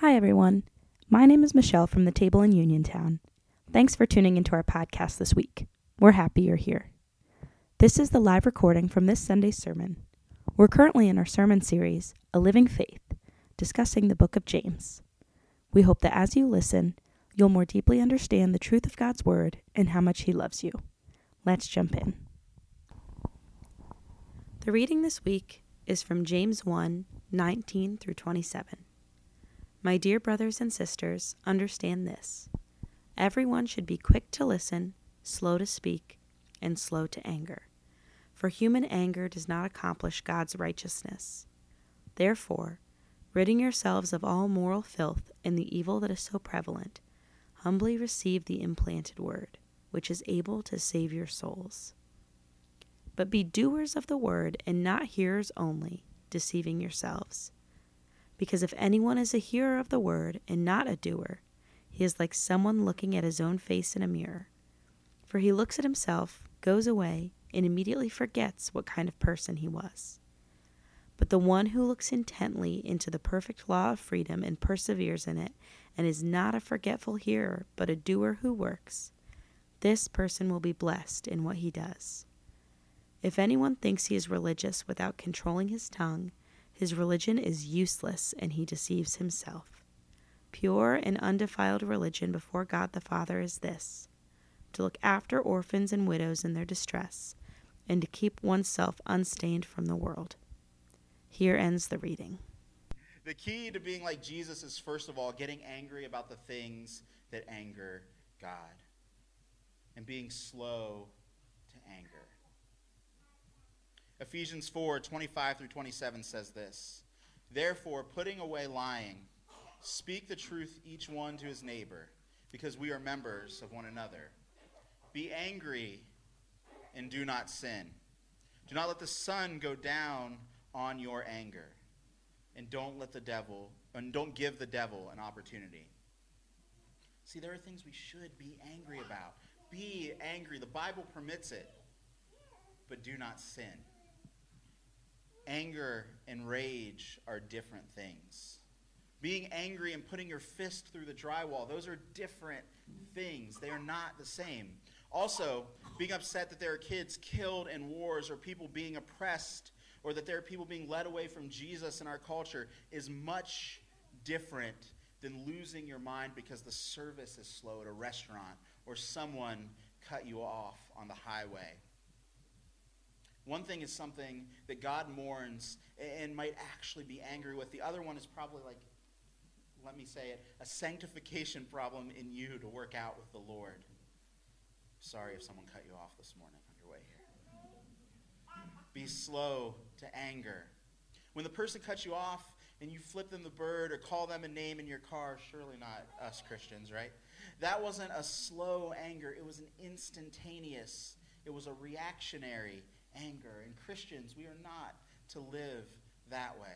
Hi, everyone. My name is Michelle from the table in Uniontown. Thanks for tuning into our podcast this week. We're happy you're here. This is the live recording from this Sunday's sermon. We're currently in our sermon series, A Living Faith, discussing the book of James. We hope that as you listen, you'll more deeply understand the truth of God's Word and how much He loves you. Let's jump in. The reading this week is from James 1 19 through 27. My dear brothers and sisters, understand this. Everyone should be quick to listen, slow to speak, and slow to anger. For human anger does not accomplish God's righteousness. Therefore, ridding yourselves of all moral filth and the evil that is so prevalent, humbly receive the implanted word, which is able to save your souls. But be doers of the word and not hearers only, deceiving yourselves. Because if anyone is a hearer of the word and not a doer, he is like someone looking at his own face in a mirror. For he looks at himself, goes away, and immediately forgets what kind of person he was. But the one who looks intently into the perfect law of freedom and perseveres in it, and is not a forgetful hearer, but a doer who works, this person will be blessed in what he does. If anyone thinks he is religious without controlling his tongue, his religion is useless and he deceives himself. Pure and undefiled religion before God the Father is this to look after orphans and widows in their distress, and to keep oneself unstained from the world. Here ends the reading. The key to being like Jesus is, first of all, getting angry about the things that anger God and being slow to anger. Ephesians 4 25 through 27 says this Therefore, putting away lying, speak the truth each one to his neighbor, because we are members of one another. Be angry and do not sin. Do not let the sun go down on your anger. And don't let the devil, and don't give the devil an opportunity. See, there are things we should be angry about. Be angry. The Bible permits it. But do not sin anger and rage are different things. Being angry and putting your fist through the drywall, those are different things. They are not the same. Also, being upset that there are kids killed in wars or people being oppressed or that there are people being led away from Jesus in our culture is much different than losing your mind because the service is slow at a restaurant or someone cut you off on the highway. One thing is something that God mourns and might actually be angry with. The other one is probably like, let me say it, a sanctification problem in you to work out with the Lord. Sorry if someone cut you off this morning on your way here. Be slow to anger. When the person cuts you off and you flip them the bird or call them a name in your car, surely not us Christians, right? That wasn't a slow anger, it was an instantaneous, it was a reactionary anger. And Christians, we are not to live that way.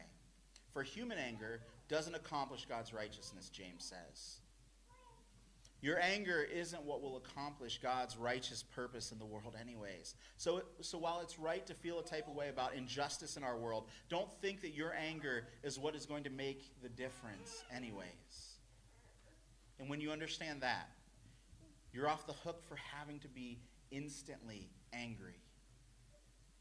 For human anger doesn't accomplish God's righteousness, James says. Your anger isn't what will accomplish God's righteous purpose in the world, anyways. So, so while it's right to feel a type of way about injustice in our world, don't think that your anger is what is going to make the difference, anyways. And when you understand that, you're off the hook for having to be instantly angry.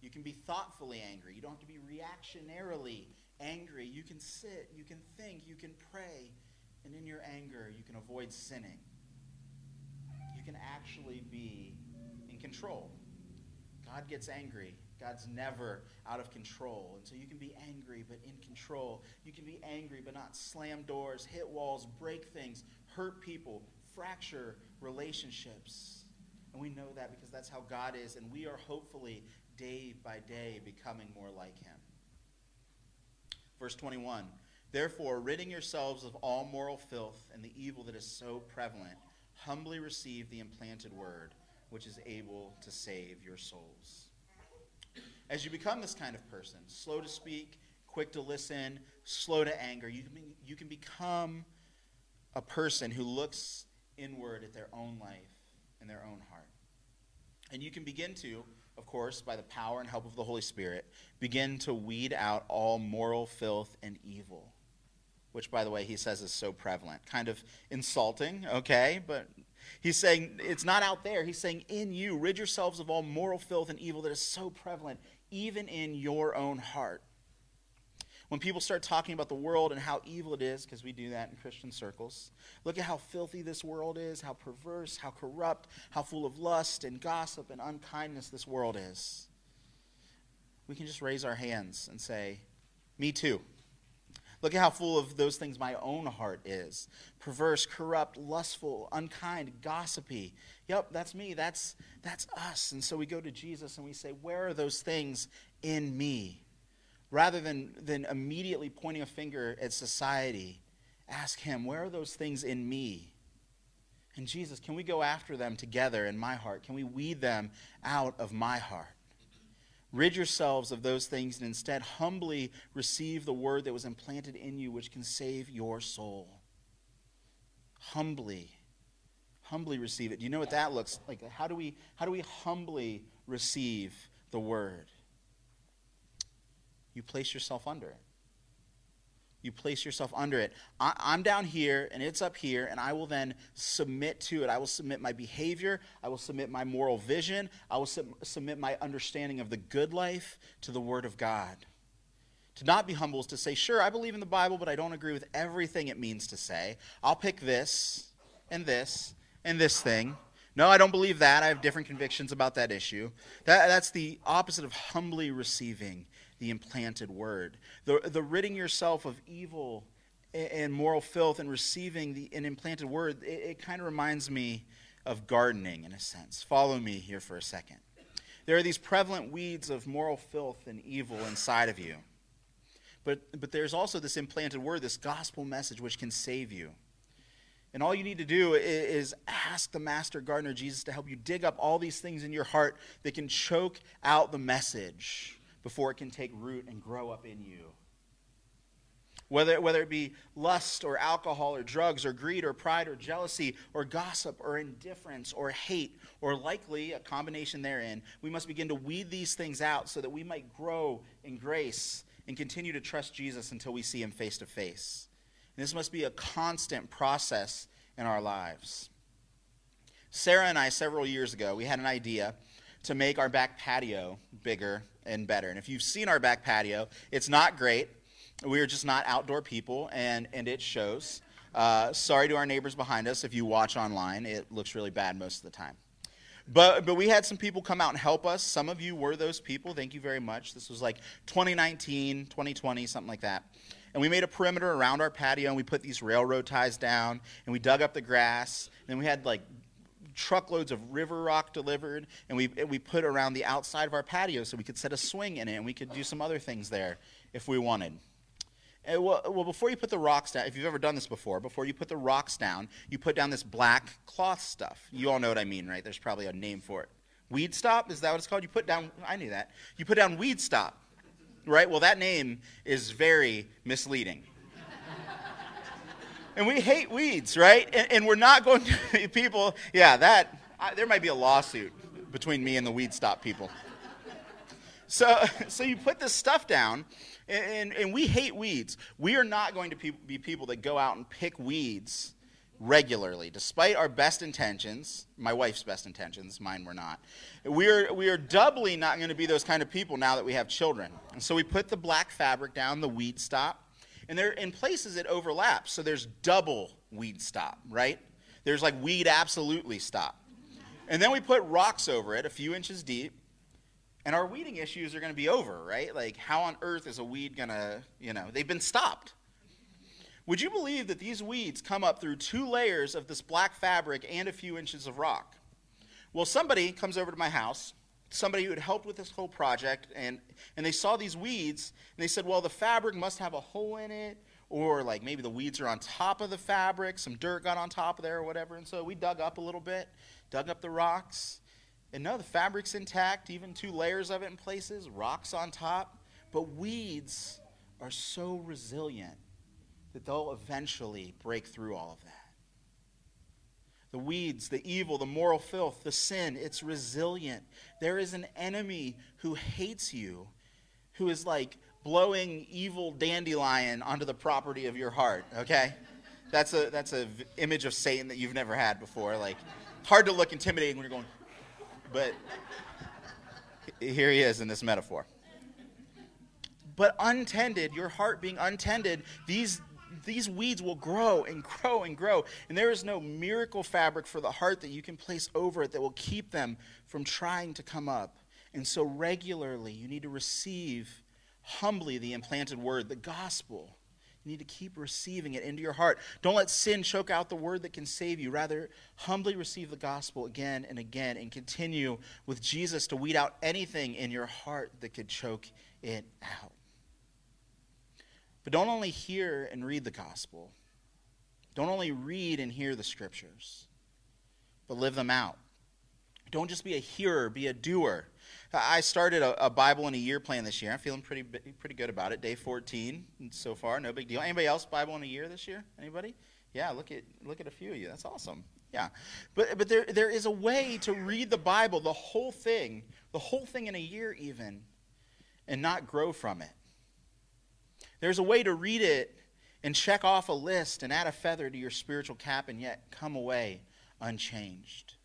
You can be thoughtfully angry. You don't have to be reactionarily angry. You can sit, you can think, you can pray, and in your anger, you can avoid sinning. You can actually be in control. God gets angry. God's never out of control. And so you can be angry but in control. You can be angry but not slam doors, hit walls, break things, hurt people, fracture relationships. And we know that because that's how God is. And we are hopefully day by day becoming more like him. Verse 21 Therefore, ridding yourselves of all moral filth and the evil that is so prevalent, humbly receive the implanted word, which is able to save your souls. As you become this kind of person, slow to speak, quick to listen, slow to anger, you can, you can become a person who looks inward at their own life and their own heart. And you can begin to of course, by the power and help of the Holy Spirit, begin to weed out all moral filth and evil. which, by the way, he says is so prevalent. Kind of insulting, okay? But he's saying it's not out there. He's saying in you, rid yourselves of all moral filth and evil that is so prevalent, even in your own heart. When people start talking about the world and how evil it is, because we do that in Christian circles, look at how filthy this world is, how perverse, how corrupt, how full of lust and gossip and unkindness this world is. We can just raise our hands and say, Me too. Look at how full of those things my own heart is perverse, corrupt, lustful, unkind, gossipy. Yep, that's me. That's, that's us. And so we go to Jesus and we say, Where are those things in me? Rather than, than immediately pointing a finger at society, ask Him, Where are those things in me? And Jesus, can we go after them together in my heart? Can we weed them out of my heart? Rid yourselves of those things and instead humbly receive the word that was implanted in you, which can save your soul. Humbly. Humbly receive it. Do you know what that looks like? How do we, how do we humbly receive the word? You place yourself under it. You place yourself under it. I, am down here and it's up here, and I will then submit to it. I will submit my behavior. I will submit my moral vision. I will sub- submit my understanding of the good life to the Word of God. To not be humble is to say, sure, I believe in the Bible, but I don't agree with everything it means to say. I'll pick this and this and this thing. No, I don't believe that. I have different convictions about that issue. That, that's the opposite of humbly receiving the implanted word. The, the ridding yourself of evil and moral filth and receiving the, an implanted word, it, it kind of reminds me of gardening in a sense. Follow me here for a second. There are these prevalent weeds of moral filth and evil inside of you. But, but there's also this implanted word, this gospel message, which can save you. And all you need to do is ask the master gardener, Jesus, to help you dig up all these things in your heart that can choke out the message before it can take root and grow up in you. Whether, whether it be lust or alcohol or drugs or greed or pride or jealousy or gossip or indifference or hate or likely a combination therein, we must begin to weed these things out so that we might grow in grace and continue to trust Jesus until we see him face to face. This must be a constant process in our lives. Sarah and I, several years ago, we had an idea to make our back patio bigger and better. And if you've seen our back patio, it's not great. We are just not outdoor people, and, and it shows. Uh, sorry to our neighbors behind us if you watch online. It looks really bad most of the time. But, but we had some people come out and help us. Some of you were those people. Thank you very much. This was like 2019, 2020, something like that. And we made a perimeter around our patio, and we put these railroad ties down, and we dug up the grass. And we had like truckloads of river rock delivered, and we, we put around the outside of our patio so we could set a swing in it, and we could do some other things there if we wanted. And well, well, before you put the rocks down, if you've ever done this before, before you put the rocks down, you put down this black cloth stuff. You all know what I mean, right? There's probably a name for it. Weed stop, is that what it's called? You put down, I knew that. You put down weed stop, right? Well, that name is very misleading and we hate weeds, right? And, and we're not going to be people, yeah, that, I, there might be a lawsuit between me and the weed stop people. So, so you put this stuff down, and, and we hate weeds. We are not going to pe- be people that go out and pick weeds regularly, despite our best intentions. My wife's best intentions, mine were not. We are, we are doubly not going to be those kind of people now that we have children. And so we put the black fabric down, the weed stop, and they're in places it overlaps. So there's double weed stop, right? There's like weed absolutely stop. And then we put rocks over it, a few inches deep, and our weeding issues are going to be over, right? Like, how on earth is a weed going to, you know, they've been stopped. Would you believe that these weeds come up through two layers of this black fabric and a few inches of rock? Well, somebody comes over to my house somebody who had helped with this whole project, and, and they saw these weeds, and they said, well, the fabric must have a hole in it, or like maybe the weeds are on top of the fabric, some dirt got on top of there or whatever. And so we dug up a little bit, dug up the rocks, and no, the fabric's intact, even two layers of it in places, rocks on top. But weeds are so resilient that they'll eventually break through all of that the weeds, the evil, the moral filth, the sin. It's resilient. There is an enemy who hates you, who is like blowing evil dandelion onto the property of your heart, okay? That's a that's a v- image of Satan that you've never had before. Like hard to look intimidating when you're going but here he is in this metaphor. But untended, your heart being untended, these these weeds will grow and grow and grow. And there is no miracle fabric for the heart that you can place over it that will keep them from trying to come up. And so, regularly, you need to receive humbly the implanted word, the gospel. You need to keep receiving it into your heart. Don't let sin choke out the word that can save you. Rather, humbly receive the gospel again and again and continue with Jesus to weed out anything in your heart that could choke it out. But don't only hear and read the gospel, don't only read and hear the scriptures, but live them out. Don't just be a hearer, be a doer. I started a, a, Bible in a year plan this year. I'm feeling pretty pretty good about it. Day 14 so far, no big deal. Anybody else Bible in a year this year? Anybody? Yeah, look at look at a few of you. That's awesome. Yeah, but but there there is a way to read the Bible, the whole thing, the whole thing in a year even, and not grow from it. There's a way to read it and check off a list and add a feather to your spiritual cap and yet come away unchanged.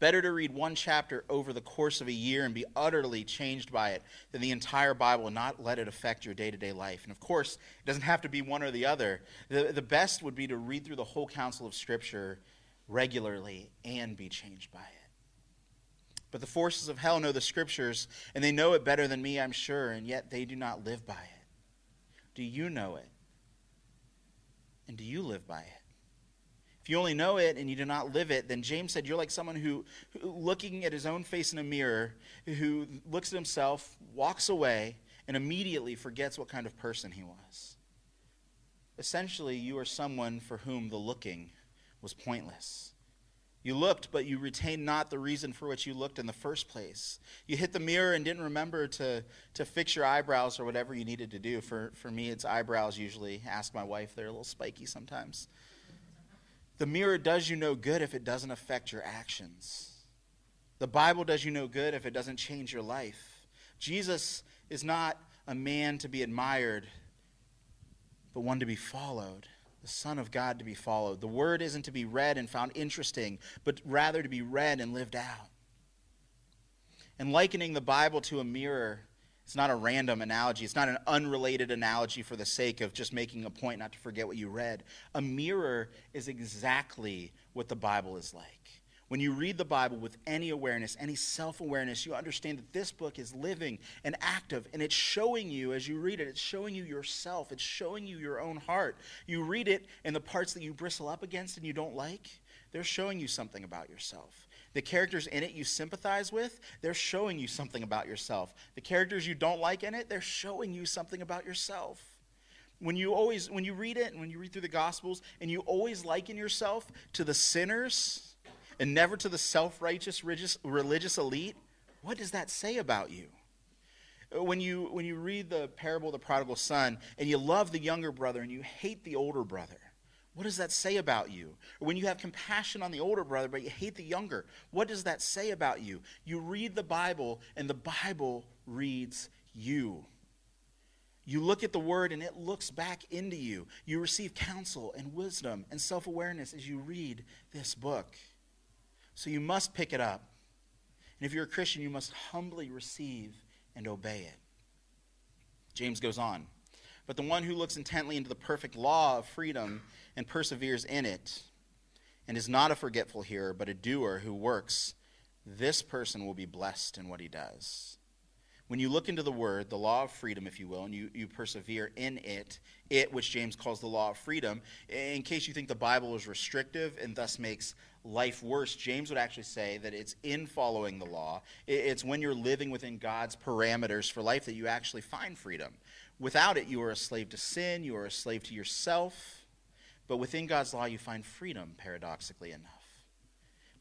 Better to read one chapter over the course of a year and be utterly changed by it than the entire Bible and not let it affect your day to day life. And of course, it doesn't have to be one or the other. The, the best would be to read through the whole counsel of Scripture regularly and be changed by it. But the forces of hell know the Scriptures, and they know it better than me, I'm sure, and yet they do not live by it. Do you know it? And do you live by it? If you only know it and you do not live it, then James said you're like someone who, who, looking at his own face in a mirror, who looks at himself, walks away, and immediately forgets what kind of person he was. Essentially, you are someone for whom the looking was pointless. You looked, but you retained not the reason for which you looked in the first place. You hit the mirror and didn't remember to, to fix your eyebrows or whatever you needed to do. For, for me, it's eyebrows usually. Ask my wife, they're a little spiky sometimes. The mirror does you no good if it doesn't affect your actions. The Bible does you no good if it doesn't change your life. Jesus is not a man to be admired, but one to be followed the Son of God to be followed. The Word isn't to be read and found interesting, but rather to be read and lived out. And likening the Bible to a mirror it's not a random analogy. It's not an unrelated analogy for the sake of just making a point not to forget what you read. A mirror is exactly what the Bible is like. When you read the Bible with any awareness, any self awareness, you understand that this book is living and active, and it's showing you as you read it, it's showing you yourself, it's showing you your own heart. You read it, and the parts that you bristle up against and you don't like, they're showing you something about yourself. The characters in it you sympathize with, they're showing you something about yourself. The characters you don't like in it, they're showing you something about yourself when you always when you read it and when you read through the gospels and you always liken yourself to the sinners and never to the self righteous religious elite, what does that say about you? When you, when you read the parable of the prodigal son and you love the younger brother and you hate the older brother, what does that say about you? Or when you have compassion on the older brother but you hate the younger, what does that say about you? You read the Bible and the Bible reads you. You look at the word and it looks back into you. You receive counsel and wisdom and self awareness as you read this book. So you must pick it up. And if you're a Christian, you must humbly receive and obey it. James goes on. But the one who looks intently into the perfect law of freedom and perseveres in it, and is not a forgetful hearer, but a doer who works, this person will be blessed in what he does. When you look into the word, the law of freedom, if you will, and you, you persevere in it, it, which James calls the law of freedom, in case you think the Bible is restrictive and thus makes life worse, James would actually say that it's in following the law. It's when you're living within God's parameters for life that you actually find freedom. Without it, you are a slave to sin, you are a slave to yourself. But within God's law, you find freedom, paradoxically enough.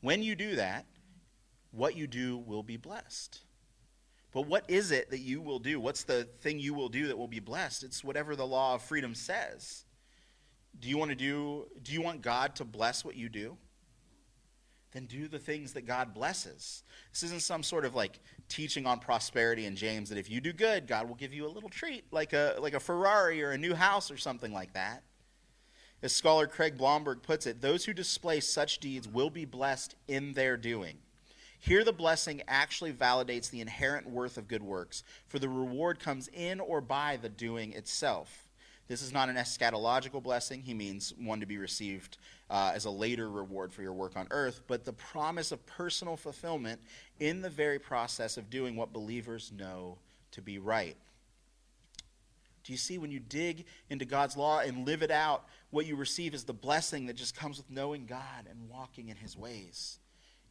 When you do that, what you do will be blessed. But what is it that you will do? What's the thing you will do that will be blessed? It's whatever the law of freedom says. Do you want to do do you want God to bless what you do? Then do the things that God blesses. This isn't some sort of like teaching on prosperity in James that if you do good, God will give you a little treat, like a, like a Ferrari or a new house or something like that. As scholar Craig Blomberg puts it, those who display such deeds will be blessed in their doing. Here, the blessing actually validates the inherent worth of good works, for the reward comes in or by the doing itself. This is not an eschatological blessing. He means one to be received uh, as a later reward for your work on earth, but the promise of personal fulfillment in the very process of doing what believers know to be right. Do you see when you dig into God's law and live it out, what you receive is the blessing that just comes with knowing God and walking in his ways?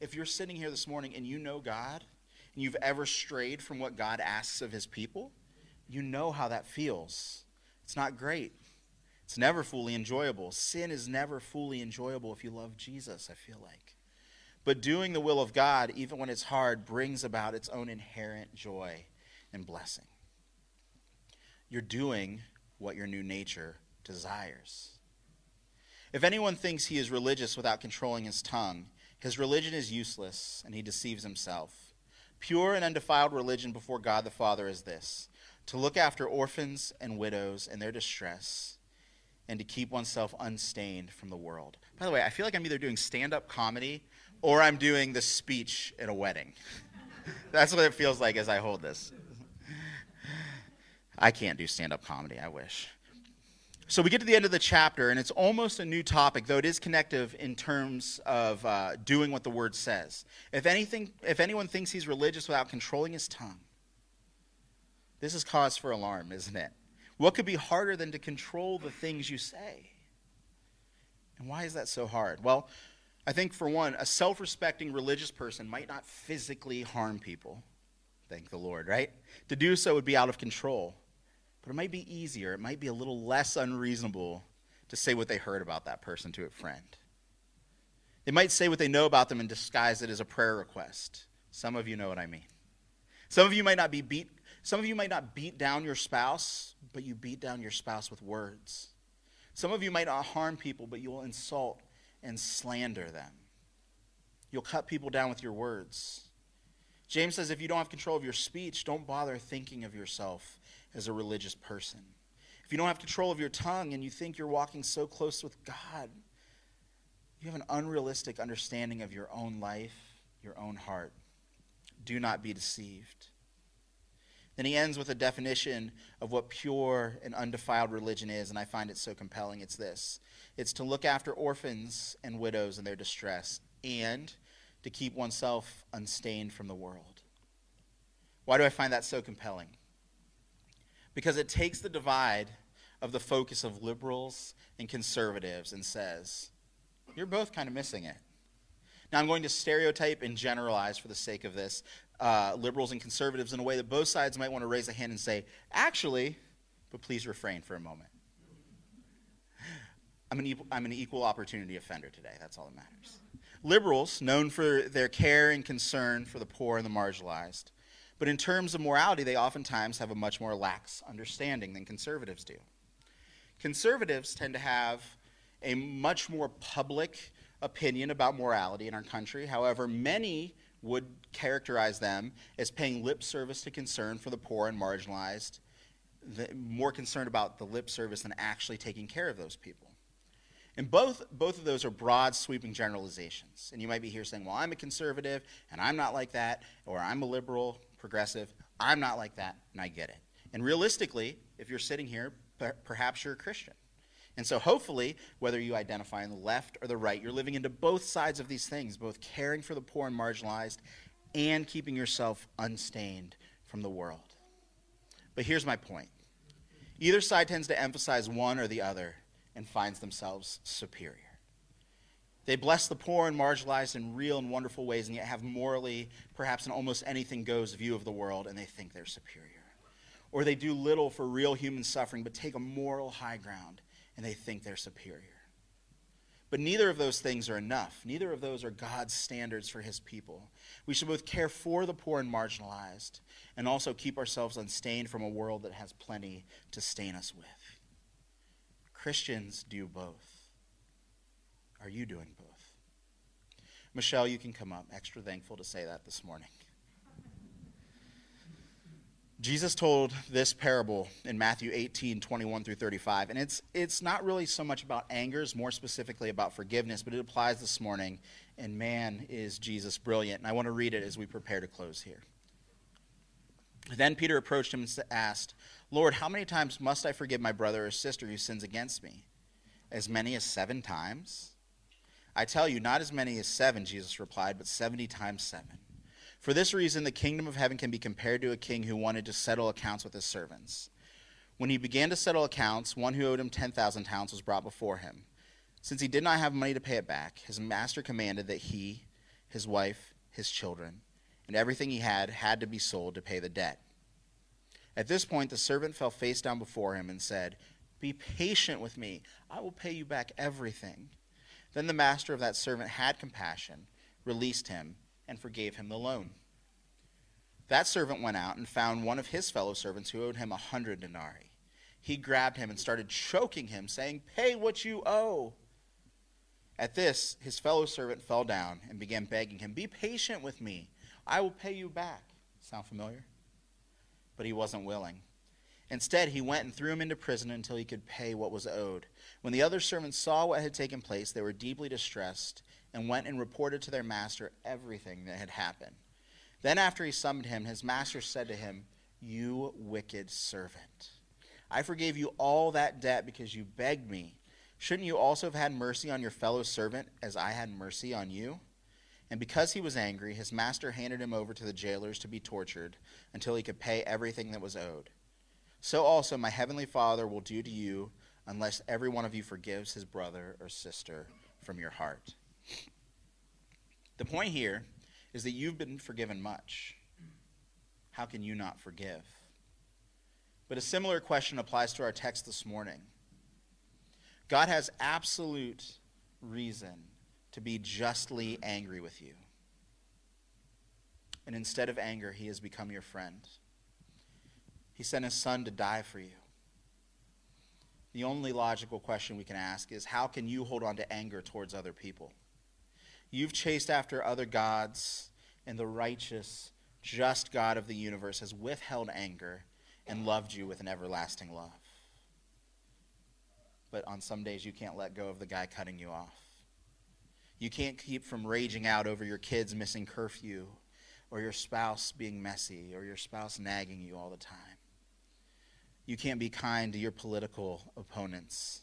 If you're sitting here this morning and you know God, and you've ever strayed from what God asks of his people, you know how that feels. It's not great. It's never fully enjoyable. Sin is never fully enjoyable if you love Jesus, I feel like. But doing the will of God, even when it's hard, brings about its own inherent joy and blessing. You're doing what your new nature desires. If anyone thinks he is religious without controlling his tongue, his religion is useless and he deceives himself. Pure and undefiled religion before God the Father is this to look after orphans and widows and their distress and to keep oneself unstained from the world. By the way, I feel like I'm either doing stand up comedy or I'm doing the speech at a wedding. That's what it feels like as I hold this. I can't do stand up comedy, I wish. So we get to the end of the chapter, and it's almost a new topic, though it is connective in terms of uh, doing what the word says. If anything, if anyone thinks he's religious without controlling his tongue, this is cause for alarm, isn't it? What could be harder than to control the things you say? And why is that so hard? Well, I think for one, a self respecting religious person might not physically harm people. Thank the Lord, right? To do so would be out of control. But it might be easier, it might be a little less unreasonable to say what they heard about that person to a friend. They might say what they know about them and disguise it as a prayer request. Some of you know what I mean. Some of you might not be beat some of you might not beat down your spouse, but you beat down your spouse with words. Some of you might not harm people, but you will insult and slander them. You'll cut people down with your words. James says if you don't have control of your speech, don't bother thinking of yourself as a religious person. If you don't have control of your tongue and you think you're walking so close with God, you have an unrealistic understanding of your own life, your own heart. Do not be deceived. Then he ends with a definition of what pure and undefiled religion is, and I find it so compelling. It's this it's to look after orphans and widows in their distress, and to keep oneself unstained from the world. Why do I find that so compelling? because it takes the divide of the focus of liberals and conservatives and says, you're both kind of missing it. Now, I'm going to stereotype and generalize for the sake of this uh, liberals and conservatives in a way that both sides might want to raise a hand and say, actually, but please refrain for a moment. I'm an, I'm an equal opportunity offender today. That's all that matters. Liberals, known for their care and concern for the poor and the marginalized, but in terms of morality, they oftentimes have a much more lax understanding than conservatives do. Conservatives tend to have a much more public opinion about morality in our country. However, many would characterize them as paying lip service to concern for the poor and marginalized, the, more concerned about the lip service than actually taking care of those people. And both, both of those are broad, sweeping generalizations. And you might be here saying, well, I'm a conservative, and I'm not like that, or I'm a liberal, progressive. I'm not like that, and I get it. And realistically, if you're sitting here, perhaps you're a Christian. And so, hopefully, whether you identify on the left or the right, you're living into both sides of these things, both caring for the poor and marginalized and keeping yourself unstained from the world. But here's my point either side tends to emphasize one or the other and finds themselves superior. They bless the poor and marginalized in real and wonderful ways, and yet have morally, perhaps an almost anything goes view of the world, and they think they're superior. Or they do little for real human suffering, but take a moral high ground, and they think they're superior. But neither of those things are enough. Neither of those are God's standards for his people. We should both care for the poor and marginalized, and also keep ourselves unstained from a world that has plenty to stain us with. Christians do both. Are you doing both? Michelle, you can come up. Extra thankful to say that this morning. Jesus told this parable in Matthew 18, 21 through 35. And it's, it's not really so much about anger, it's more specifically about forgiveness, but it applies this morning. And man, is Jesus brilliant. And I want to read it as we prepare to close here. Then Peter approached him and asked, Lord, how many times must I forgive my brother or sister who sins against me? As many as seven times? I tell you, not as many as seven, Jesus replied, but seventy times seven. For this reason, the kingdom of heaven can be compared to a king who wanted to settle accounts with his servants. When he began to settle accounts, one who owed him 10,000 talents was brought before him. Since he did not have money to pay it back, his master commanded that he, his wife, his children, and everything he had had to be sold to pay the debt. At this point, the servant fell face down before him and said, Be patient with me. I will pay you back everything. Then the master of that servant had compassion, released him, and forgave him the loan. That servant went out and found one of his fellow servants who owed him a hundred denarii. He grabbed him and started choking him, saying, Pay what you owe. At this, his fellow servant fell down and began begging him, Be patient with me. I will pay you back. Sound familiar? But he wasn't willing. Instead, he went and threw him into prison until he could pay what was owed. When the other servants saw what had taken place, they were deeply distressed and went and reported to their master everything that had happened. Then, after he summoned him, his master said to him, You wicked servant, I forgave you all that debt because you begged me. Shouldn't you also have had mercy on your fellow servant as I had mercy on you? And because he was angry, his master handed him over to the jailers to be tortured until he could pay everything that was owed. So also my heavenly Father will do to you unless every one of you forgives his brother or sister from your heart. The point here is that you've been forgiven much. How can you not forgive? But a similar question applies to our text this morning. God has absolute reason to be justly angry with you. And instead of anger, he has become your friend. He sent his son to die for you. The only logical question we can ask is how can you hold on to anger towards other people? You've chased after other gods, and the righteous, just God of the universe has withheld anger and loved you with an everlasting love. But on some days, you can't let go of the guy cutting you off. You can't keep from raging out over your kids missing curfew, or your spouse being messy, or your spouse nagging you all the time. You can't be kind to your political opponents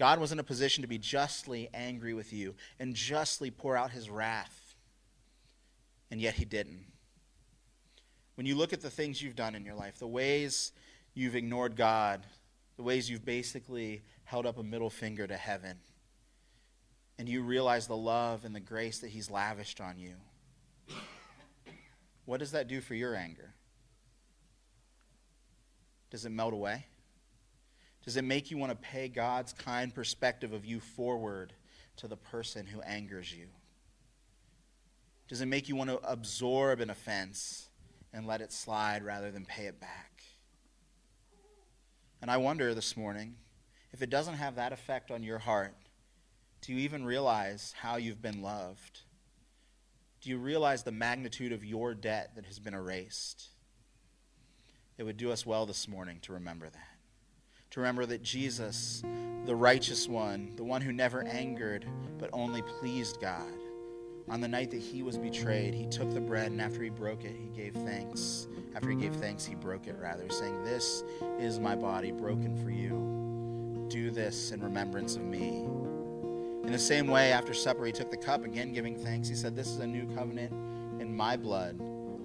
God was in a position to be justly angry with you and justly pour out his wrath. And yet he didn't. When you look at the things you've done in your life, the ways you've ignored God, the ways you've basically held up a middle finger to heaven, and you realize the love and the grace that he's lavished on you, what does that do for your anger? Does it melt away? Does it make you want to pay God's kind perspective of you forward to the person who angers you? Does it make you want to absorb an offense and let it slide rather than pay it back? And I wonder this morning if it doesn't have that effect on your heart, do you even realize how you've been loved? Do you realize the magnitude of your debt that has been erased? It would do us well this morning to remember that to remember that Jesus, the righteous one, the one who never angered but only pleased God, on the night that he was betrayed, he took the bread and after he broke it, he gave thanks. After he gave thanks, he broke it rather, saying, This is my body broken for you. Do this in remembrance of me. In the same way, after supper, he took the cup, again giving thanks. He said, This is a new covenant in my blood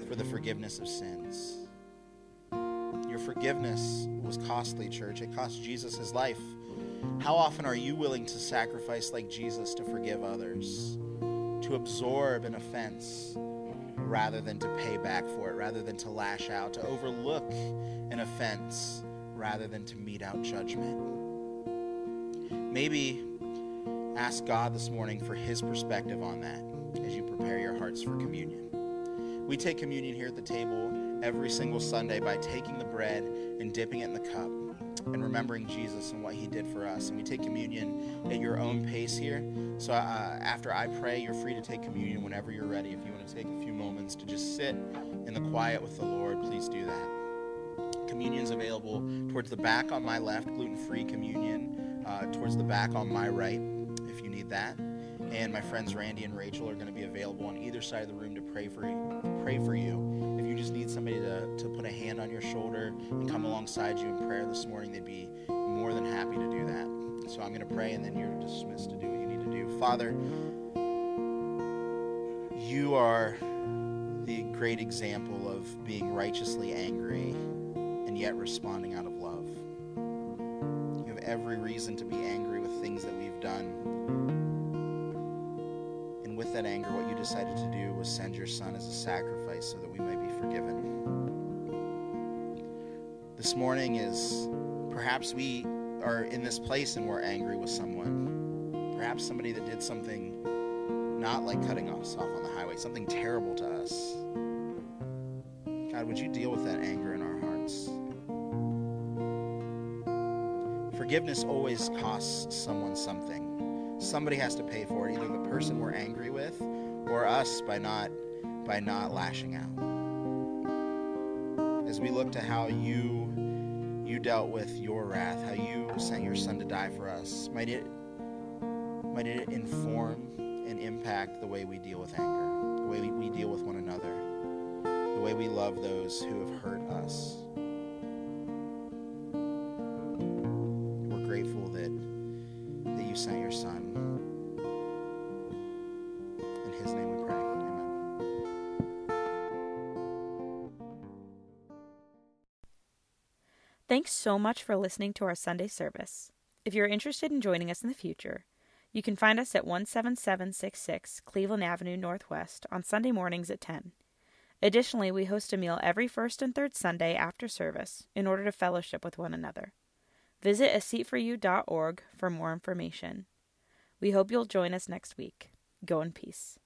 for the forgiveness of sins. Forgiveness was costly, church. It cost Jesus his life. How often are you willing to sacrifice like Jesus to forgive others? To absorb an offense rather than to pay back for it, rather than to lash out, to overlook an offense rather than to mete out judgment? Maybe ask God this morning for his perspective on that as you prepare your hearts for communion. We take communion here at the table every single Sunday by taking the bread and dipping it in the cup. and remembering Jesus and what he did for us. And we take communion at your own pace here. So uh, after I pray, you're free to take communion whenever you're ready. If you want to take a few moments to just sit in the quiet with the Lord, please do that. Communion is available towards the back on my left, gluten free communion, uh, towards the back on my right, if you need that. And my friends Randy and Rachel are going to be available on either side of the room to pray for you. Pray for you. You just need somebody to, to put a hand on your shoulder and come alongside you in prayer this morning, they'd be more than happy to do that. So I'm going to pray, and then you're dismissed to do what you need to do. Father, you are the great example of being righteously angry and yet responding out of love. You have every reason to be angry with things that we've done with that anger, what you decided to do was send your son as a sacrifice so that we might be forgiven. This morning is perhaps we are in this place and we're angry with someone. Perhaps somebody that did something not like cutting us off on the highway, something terrible to us. God, would you deal with that anger in our hearts? Forgiveness always costs someone something somebody has to pay for it, either the person we're angry with or us by not by not lashing out. As we look to how you you dealt with your wrath, how you sent your son to die for us, might it might it inform and impact the way we deal with anger, the way we, deal with one another, the way we love those who have hurt us. We're grateful that that you sent your son. Thanks so much for listening to our Sunday service. If you're interested in joining us in the future, you can find us at 17766 Cleveland Avenue Northwest on Sunday mornings at 10. Additionally, we host a meal every first and third Sunday after service in order to fellowship with one another. Visit aseatforyou.org for more information. We hope you'll join us next week. Go in peace.